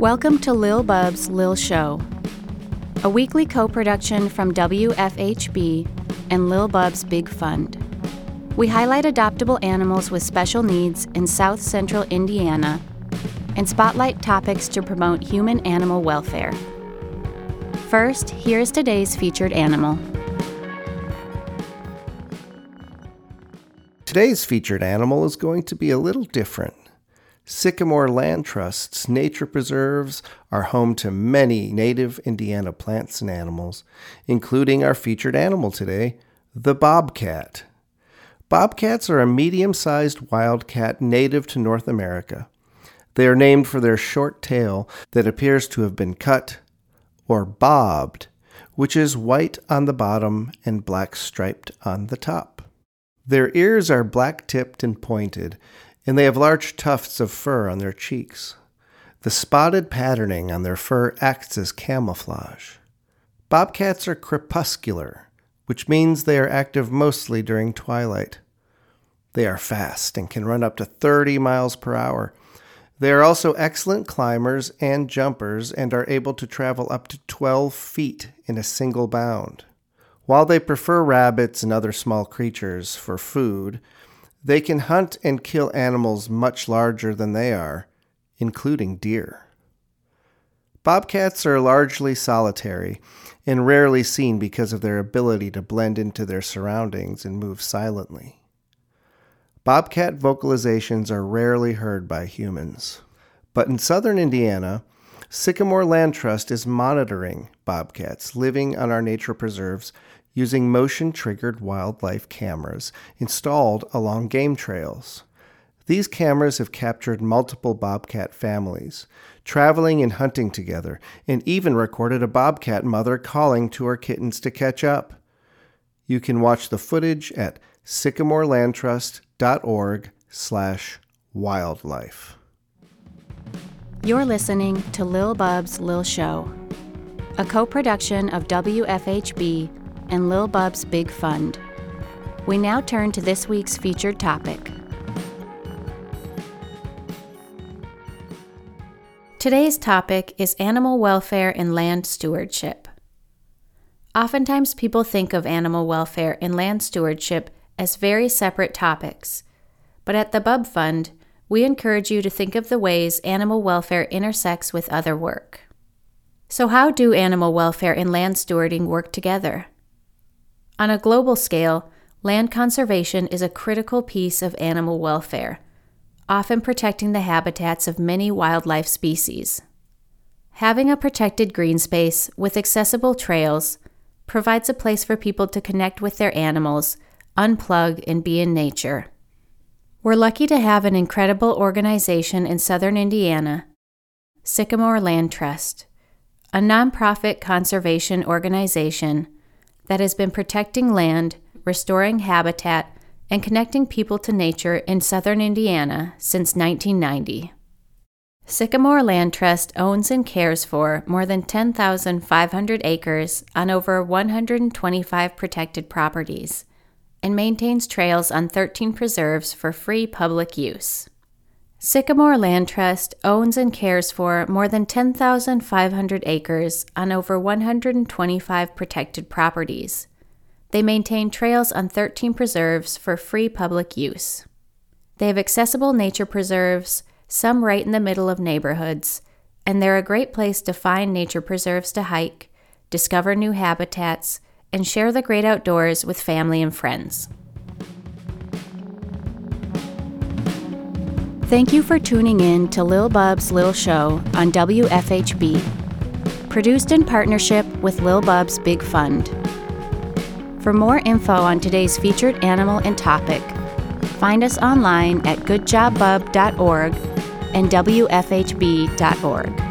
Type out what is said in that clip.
Welcome to Lil Bub's Lil Show, a weekly co production from WFHB and Lil Bub's Big Fund. We highlight adoptable animals with special needs in South Central Indiana and spotlight topics to promote human animal welfare. First, here is today's featured animal. Today's featured animal is going to be a little different. Sycamore Land Trust's nature preserves are home to many native Indiana plants and animals, including our featured animal today, the bobcat. Bobcats are a medium sized wildcat native to North America. They are named for their short tail that appears to have been cut or bobbed, which is white on the bottom and black striped on the top. Their ears are black tipped and pointed, and they have large tufts of fur on their cheeks. The spotted patterning on their fur acts as camouflage. Bobcats are crepuscular, which means they are active mostly during twilight. They are fast and can run up to 30 miles per hour. They are also excellent climbers and jumpers and are able to travel up to 12 feet in a single bound. While they prefer rabbits and other small creatures for food, they can hunt and kill animals much larger than they are, including deer. Bobcats are largely solitary and rarely seen because of their ability to blend into their surroundings and move silently. Bobcat vocalizations are rarely heard by humans. But in southern Indiana, Sycamore Land Trust is monitoring bobcats living on our nature preserves using motion triggered wildlife cameras installed along game trails. These cameras have captured multiple bobcat families, traveling and hunting together, and even recorded a bobcat mother calling to her kittens to catch up. You can watch the footage at sycamorelandtrust.org slash wildlife. You're listening to Lil Bub's Lil Show, a co production of WFHB and Lil Bub's Big Fund. We now turn to this week's featured topic. Today's topic is animal welfare and land stewardship. Oftentimes, people think of animal welfare and land stewardship as very separate topics, but at the Bub Fund, we encourage you to think of the ways animal welfare intersects with other work. So, how do animal welfare and land stewarding work together? On a global scale, land conservation is a critical piece of animal welfare, often protecting the habitats of many wildlife species. Having a protected green space with accessible trails provides a place for people to connect with their animals, unplug, and be in nature. We're lucky to have an incredible organization in southern Indiana, Sycamore Land Trust, a nonprofit conservation organization that has been protecting land, restoring habitat, and connecting people to nature in southern Indiana since 1990. Sycamore Land Trust owns and cares for more than 10,500 acres on over 125 protected properties and maintains trails on 13 preserves for free public use. Sycamore Land Trust owns and cares for more than 10,500 acres on over 125 protected properties. They maintain trails on 13 preserves for free public use. They have accessible nature preserves, some right in the middle of neighborhoods, and they're a great place to find nature preserves to hike, discover new habitats, and share the great outdoors with family and friends. Thank you for tuning in to Lil Bub's Lil Show on WFHB, produced in partnership with Lil Bub's Big Fund. For more info on today's featured animal and topic, find us online at goodjobbub.org and wfhb.org.